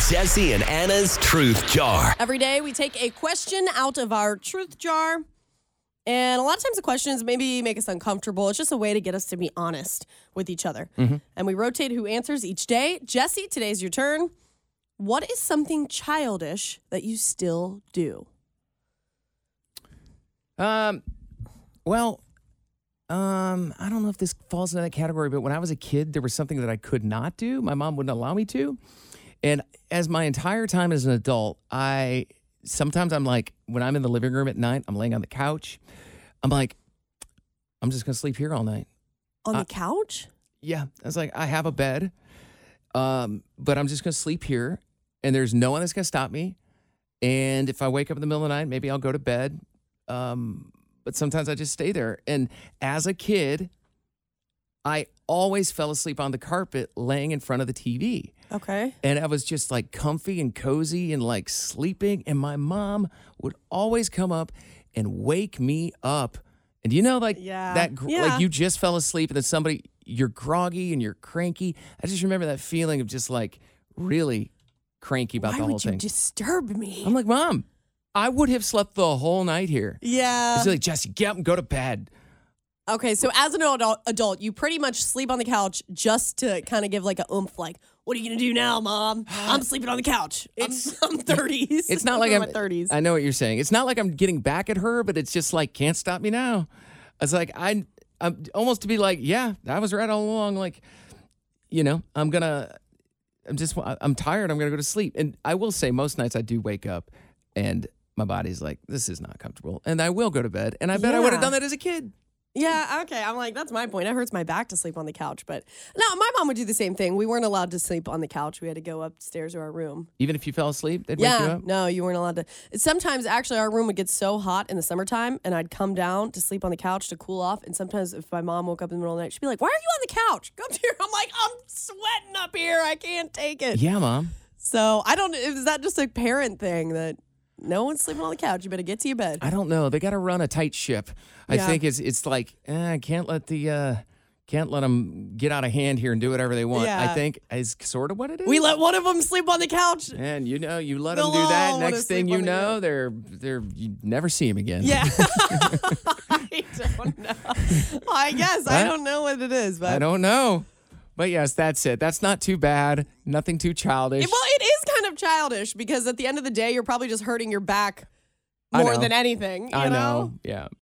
Jesse and Anna's Truth Jar. Every day we take a question out of our truth jar. And a lot of times the questions maybe make us uncomfortable. It's just a way to get us to be honest with each other. And we rotate who answers each day. Jesse, today's your turn. What is something childish that you still do? Um, well, um, I don't know if this falls into that category, but when I was a kid, there was something that I could not do. My mom wouldn't allow me to. And as my entire time as an adult, I sometimes I'm like, when I'm in the living room at night, I'm laying on the couch. I'm like, I'm just gonna sleep here all night. On Uh, the couch? Yeah. I was like, I have a bed, um, but I'm just gonna sleep here, and there's no one that's gonna stop me. And if I wake up in the middle of the night, maybe I'll go to bed. Um, but sometimes I just stay there. And as a kid, I always fell asleep on the carpet laying in front of the TV. Okay. And I was just like comfy and cozy and like sleeping. And my mom would always come up and wake me up. And you know, like Yeah. that, gr- Yeah. like you just fell asleep and then somebody, you're groggy and you're cranky. I just remember that feeling of just like really cranky about Why the whole would you thing. disturb me? I'm like, mom, I would have slept the whole night here. yeah. She's like, Jesse, get up and go to bed. Okay, so as an adult, adult, you pretty much sleep on the couch just to kind of give like a oomph, like, "What are you gonna do now, mom? I'm sleeping on the couch. It's I'm 30s. It's not like in I'm 30s. I know what you're saying. It's not like I'm getting back at her, but it's just like can't stop me now. It's like I I'm almost to be like, yeah, I was right all along. Like, you know, I'm gonna I'm just I'm tired. I'm gonna go to sleep. And I will say, most nights I do wake up and my body's like, this is not comfortable, and I will go to bed. And I bet I would have done that as a kid. Yeah, okay. I'm like, that's my point. It hurts my back to sleep on the couch, but no, my mom would do the same thing. We weren't allowed to sleep on the couch. We had to go upstairs to our room. Even if you fell asleep, they'd wake you Yeah, up. no, you weren't allowed to. Sometimes, actually, our room would get so hot in the summertime, and I'd come down to sleep on the couch to cool off. And sometimes, if my mom woke up in the middle of the night, she'd be like, "Why are you on the couch? Come here." I'm like, "I'm sweating up here. I can't take it." Yeah, mom. So I don't. Is that just a parent thing that no one's sleeping on the couch? You better get to your bed. I don't know. They got to run a tight ship. I Yeah. think it's it's like eh, I can't let the uh, can't let them get out of hand here and do whatever they want. I think is sort of what it is. We let one of them sleep on the couch. and you know you let They'll them do that. Next thing you know, they're they're you never see them again. Yeah. I don't know. I guess I don't know what it is, but I don't know, but yes, that's it. That's not too bad. Nothing too childish. Well, it is childish because at the end of the day, you're probably just hurting your back more than anything. You I know? know. Yeah.